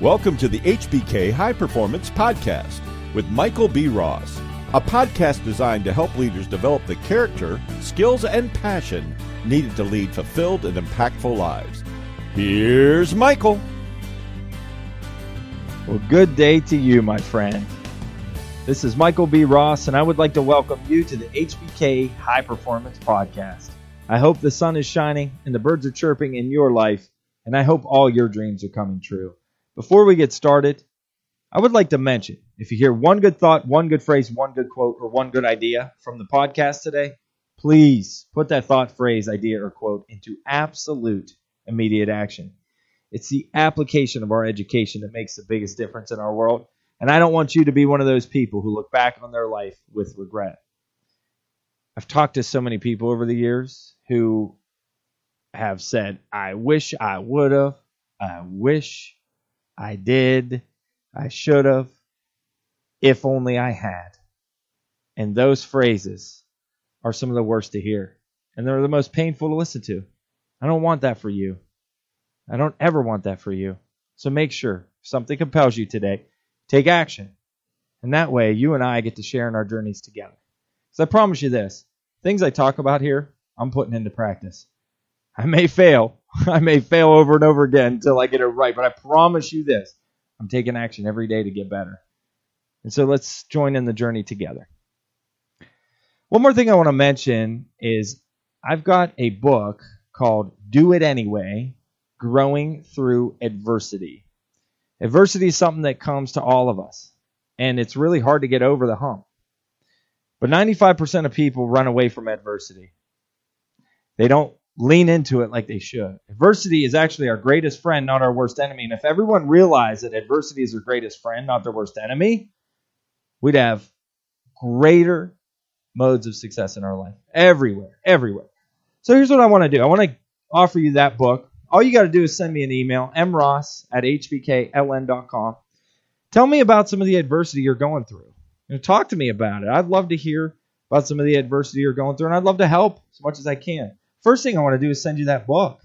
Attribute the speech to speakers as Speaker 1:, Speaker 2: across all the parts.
Speaker 1: Welcome to the HBK High Performance Podcast with Michael B. Ross, a podcast designed to help leaders develop the character, skills, and passion needed to lead fulfilled and impactful lives. Here's Michael.
Speaker 2: Well, good day to you, my friend. This is Michael B. Ross, and I would like to welcome you to the HBK High Performance Podcast. I hope the sun is shining and the birds are chirping in your life, and I hope all your dreams are coming true. Before we get started, I would like to mention if you hear one good thought, one good phrase, one good quote, or one good idea from the podcast today, please put that thought, phrase, idea, or quote into absolute immediate action. It's the application of our education that makes the biggest difference in our world. And I don't want you to be one of those people who look back on their life with regret. I've talked to so many people over the years who have said, I wish I would have, I wish I did. I should have. If only I had. And those phrases are some of the worst to hear. And they're the most painful to listen to. I don't want that for you. I don't ever want that for you. So make sure something compels you today, take action. And that way, you and I get to share in our journeys together. So I promise you this things I talk about here, I'm putting into practice. I may fail, I may fail over and over again until I get it right, but I promise you this I'm taking action every day to get better. And so let's join in the journey together. One more thing I want to mention is I've got a book called Do It Anyway Growing Through Adversity. Adversity is something that comes to all of us, and it's really hard to get over the hump. But 95% of people run away from adversity. They don't lean into it like they should. Adversity is actually our greatest friend, not our worst enemy. And if everyone realized that adversity is their greatest friend, not their worst enemy, we'd have greater modes of success in our life. Everywhere, everywhere. So here's what I want to do I want to offer you that book. All you got to do is send me an email, mross at hbkln.com. Tell me about some of the adversity you're going through. You know, talk to me about it. I'd love to hear about some of the adversity you're going through, and I'd love to help as much as I can. First thing I want to do is send you that book.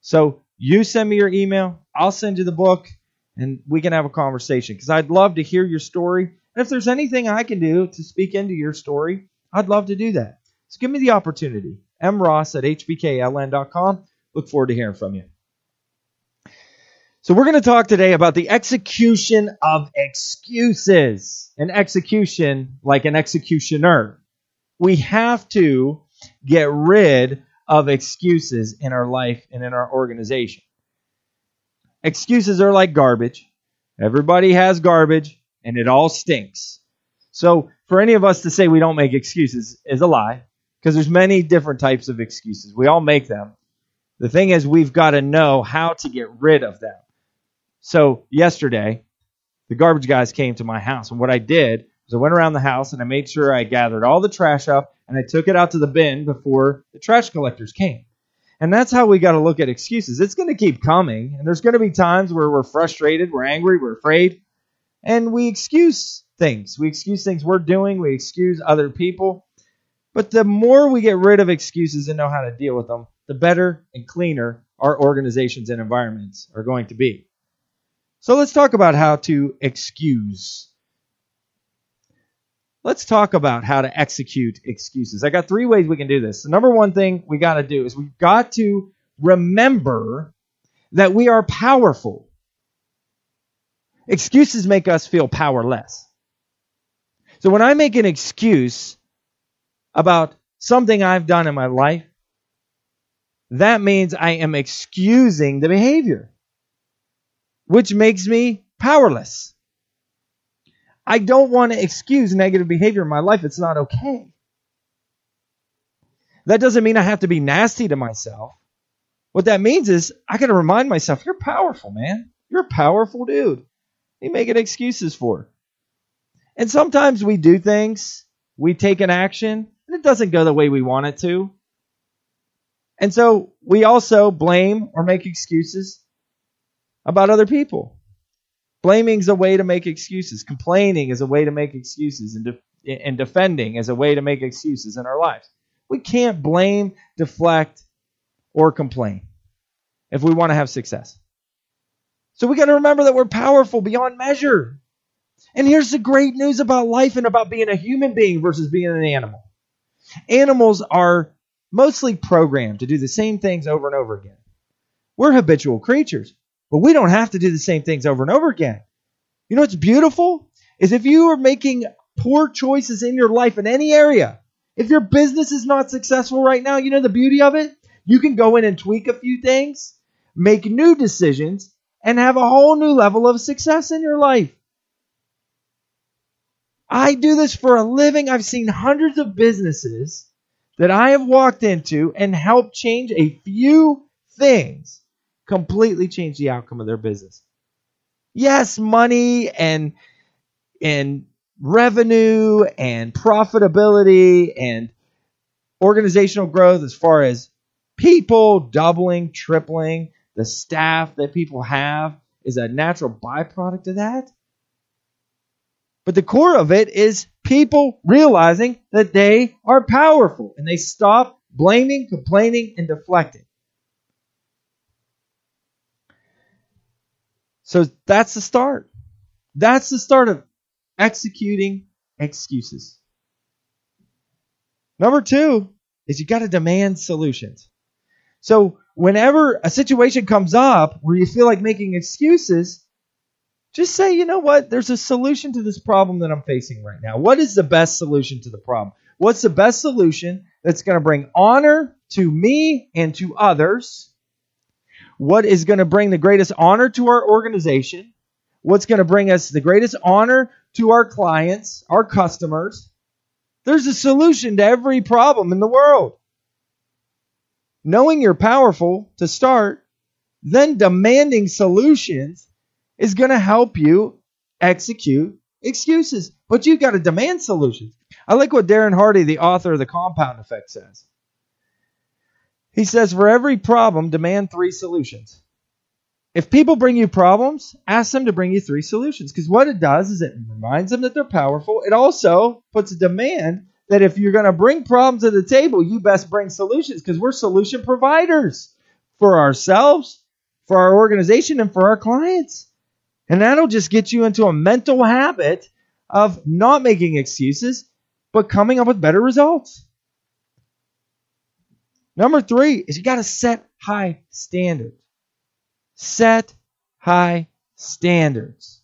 Speaker 2: So you send me your email, I'll send you the book, and we can have a conversation because I'd love to hear your story. And if there's anything I can do to speak into your story, I'd love to do that. So give me the opportunity. mross at hbkln.com. Look forward to hearing from you. So we're going to talk today about the execution of excuses. An execution like an executioner. We have to get rid of excuses in our life and in our organization. Excuses are like garbage. Everybody has garbage and it all stinks. So for any of us to say we don't make excuses is a lie because there's many different types of excuses. We all make them. The thing is we've got to know how to get rid of them. So yesterday, the garbage guys came to my house and what I did I went around the house and I made sure I gathered all the trash up and I took it out to the bin before the trash collectors came. And that's how we got to look at excuses. It's going to keep coming, and there's going to be times where we're frustrated, we're angry, we're afraid, and we excuse things. We excuse things we're doing, we excuse other people. But the more we get rid of excuses and know how to deal with them, the better and cleaner our organizations and environments are going to be. So let's talk about how to excuse let's talk about how to execute excuses. I got three ways we can do this. The number one thing we got to do is we've got to remember that we are powerful. Excuses make us feel powerless. So when I make an excuse about something I've done in my life, that means I am excusing the behavior, which makes me powerless. I don't want to excuse negative behavior in my life. It's not okay. That doesn't mean I have to be nasty to myself. What that means is I got to remind myself, you're powerful, man. You're a powerful dude. You making excuses for. And sometimes we do things, we take an action, and it doesn't go the way we want it to. And so we also blame or make excuses about other people. Blaming is a way to make excuses. Complaining is a way to make excuses. And, de- and defending is a way to make excuses in our lives. We can't blame, deflect, or complain if we want to have success. So we got to remember that we're powerful beyond measure. And here's the great news about life and about being a human being versus being an animal. Animals are mostly programmed to do the same things over and over again. We're habitual creatures, but we don't have to do the same things over and over again. You know what's beautiful? Is if you are making poor choices in your life in any area, if your business is not successful right now, you know the beauty of it? You can go in and tweak a few things, make new decisions, and have a whole new level of success in your life. I do this for a living. I've seen hundreds of businesses that I have walked into and helped change a few things completely change the outcome of their business. Yes, money and and revenue and profitability and organizational growth as far as people doubling, tripling, the staff that people have is a natural byproduct of that. But the core of it is people realizing that they are powerful and they stop blaming, complaining, and deflecting. So that's the start. That's the start of executing excuses. Number two is you got to demand solutions. So whenever a situation comes up where you feel like making excuses, just say, you know what? There's a solution to this problem that I'm facing right now. What is the best solution to the problem? What's the best solution that's going to bring honor to me and to others? What is going to bring the greatest honor to our organization? What's going to bring us the greatest honor to our clients, our customers? There's a solution to every problem in the world. Knowing you're powerful to start, then demanding solutions is going to help you execute excuses. But you've got to demand solutions. I like what Darren Hardy, the author of The Compound Effect, says. He says, For every problem, demand three solutions. If people bring you problems, ask them to bring you three solutions. Because what it does is it reminds them that they're powerful. It also puts a demand that if you're going to bring problems to the table, you best bring solutions because we're solution providers for ourselves, for our organization, and for our clients. And that'll just get you into a mental habit of not making excuses, but coming up with better results. Number three is you got to set high standards. Set high standards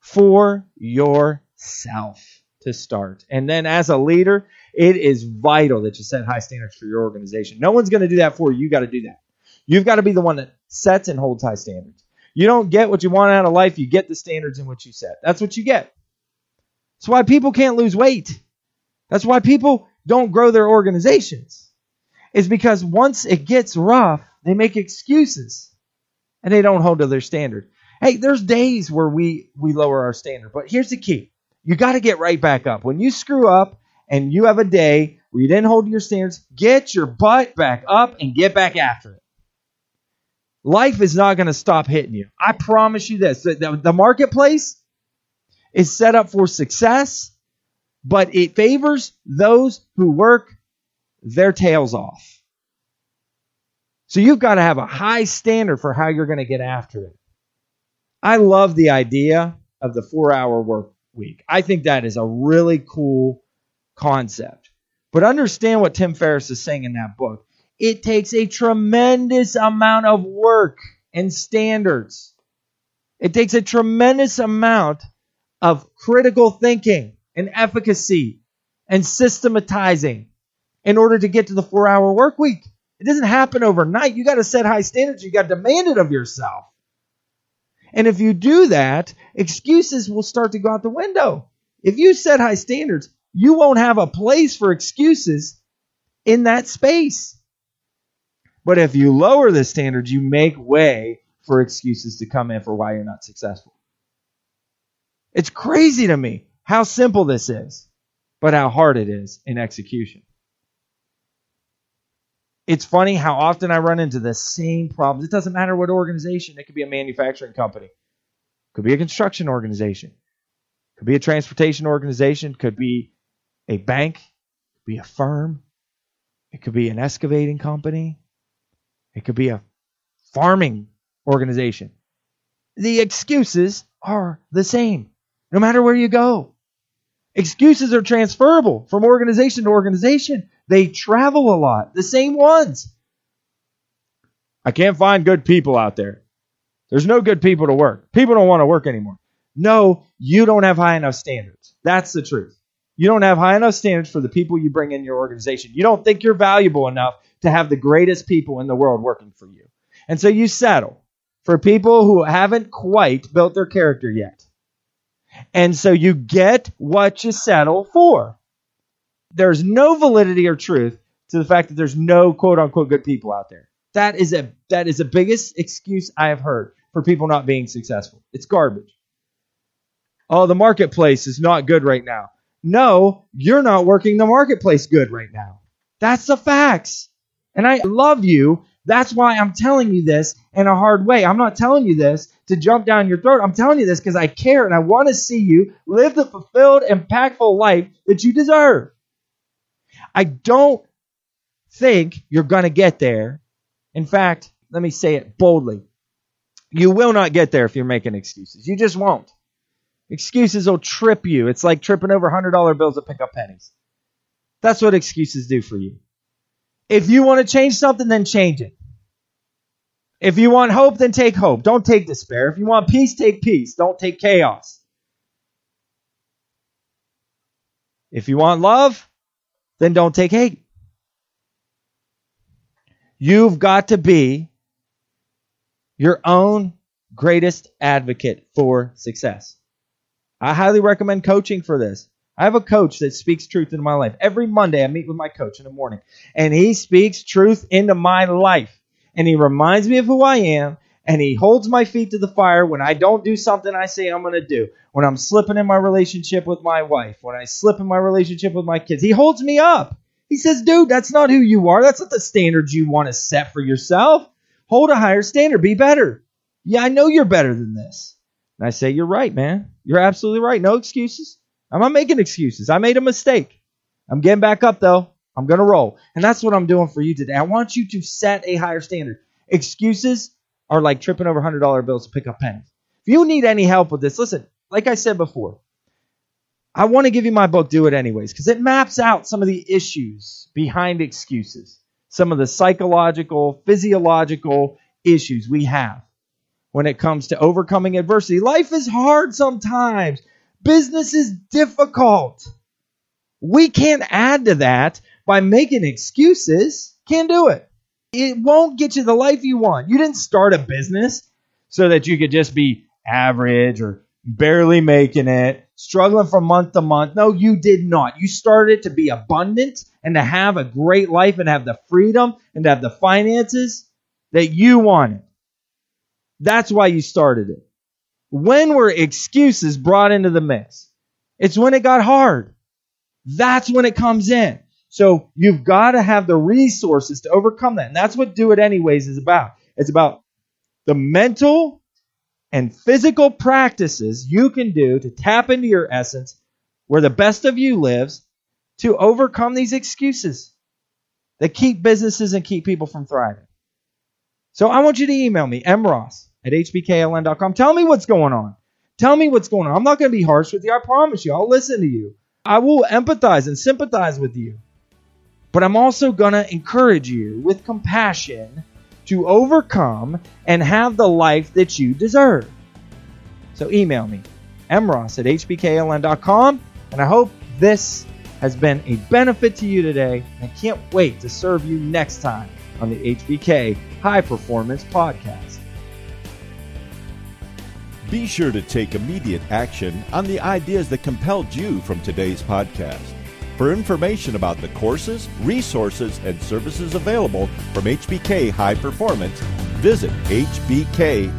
Speaker 2: for yourself to start. And then as a leader, it is vital that you set high standards for your organization. No one's going to do that for you. You got to do that. You've got to be the one that sets and holds high standards. You don't get what you want out of life, you get the standards in which you set. That's what you get. That's why people can't lose weight. That's why people don't grow their organizations. Is because once it gets rough, they make excuses and they don't hold to their standard. Hey, there's days where we we lower our standard, but here's the key. You got to get right back up. When you screw up and you have a day where you didn't hold your standards, get your butt back up and get back after it. Life is not going to stop hitting you. I promise you this. The, the, marketplace is set up for success, but it favors those who work their tails off. So you've got to have a high standard for how you're going to get after it. I love the idea of the four hour work week. I think that is a really cool concept. But understand what Tim Ferriss is saying in that book it takes a tremendous amount of work and standards. It takes a tremendous amount of critical thinking and efficacy and systematizing in order to get to the four hour work week. It doesn't happen overnight. You got to set high standards. You got to demand it of yourself. And if you do that, excuses will start to go out the window. If you set high standards, you won't have a place for excuses in that space. But if you lower the standards, you make way for excuses to come in for why you're not successful. It's crazy to me how simple this is, but how hard it is in execution. It's funny how often I run into the same problems. It doesn't matter what organization, it could be a manufacturing company, could be a construction organization, could be a transportation organization, could be a bank, could be a firm, it could be an excavating company, it could be a farming organization. the excuses are the same. No matter where you go. Excuses are transferable from organization to organization. They travel a lot, the same ones. I can't find good people out there. There's no good people to work. People don't want to work anymore. No, you don't have high enough standards. That's the truth. You don't have high enough standards for the people you bring in your organization. You don't think you're valuable enough to have the greatest people in the world working for you. And so you settle for people who haven't quite built their character yet. And so you get what you settle for. There's no validity or truth to the fact that there's no quote unquote good people out there. That is a that is the biggest excuse I have heard for people not being successful. It's garbage. Oh, the marketplace is not good right now. No, you're not working the marketplace good right now. That's the facts. And I love you. That's why I'm telling you this in a hard way. I'm not telling you this to jump down your throat. I'm telling you this because I care and I want to see you live the fulfilled, impactful life that you deserve. I don't think you're going to get there. In fact, let me say it boldly. You will not get there if you're making excuses. You just won't. Excuses will trip you. It's like tripping over $100 bills to pick up pennies. That's what excuses do for you. If you want to change something, then change it. If you want hope, then take hope. Don't take despair. If you want peace, take peace. Don't take chaos. If you want love, then don't take hate. You've got to be your own greatest advocate for success. I highly recommend coaching for this. I have a coach that speaks truth into my life. Every Monday, I meet with my coach in the morning, and he speaks truth into my life. And he reminds me of who I am, and he holds my feet to the fire when I don't do something I say I'm going to do. When I'm slipping in my relationship with my wife, when I slip in my relationship with my kids, he holds me up. He says, dude, that's not who you are. That's not the standards you want to set for yourself. Hold a higher standard. Be better. Yeah, I know you're better than this. And I say, you're right, man. You're absolutely right. No excuses. I'm not making excuses. I made a mistake. I'm getting back up though. I'm going to roll. And that's what I'm doing for you today. I want you to set a higher standard. Excuses are like tripping over $100 bills to pick up pennies. If you need any help with this, listen, like I said before, I want to give you my book, Do It Anyways, because it maps out some of the issues behind excuses, some of the psychological, physiological issues we have when it comes to overcoming adversity. Life is hard sometimes. Business is difficult. We can't add to that by making excuses. Can't do it. It won't get you the life you want. You didn't start a business so that you could just be average or barely making it, struggling from month to month. No, you did not. You started it to be abundant and to have a great life and have the freedom and to have the finances that you wanted. That's why you started it. When were excuses brought into the mix? It's when it got hard. That's when it comes in. So you've got to have the resources to overcome that. And that's what Do It Anyways is about. It's about the mental and physical practices you can do to tap into your essence, where the best of you lives, to overcome these excuses that keep businesses and keep people from thriving. So I want you to email me, mross at hbkln.com. Tell me what's going on. Tell me what's going on. I'm not going to be harsh with you. I promise you. I'll listen to you. I will empathize and sympathize with you. But I'm also going to encourage you with compassion to overcome and have the life that you deserve. So email me, mross at hbkln.com. And I hope this has been a benefit to you today. And I can't wait to serve you next time on the HBK High Performance Podcast.
Speaker 1: Be sure to take immediate action on the ideas that compelled you from today's podcast. For information about the courses, resources, and services available from HBK High Performance, visit hbkln.com.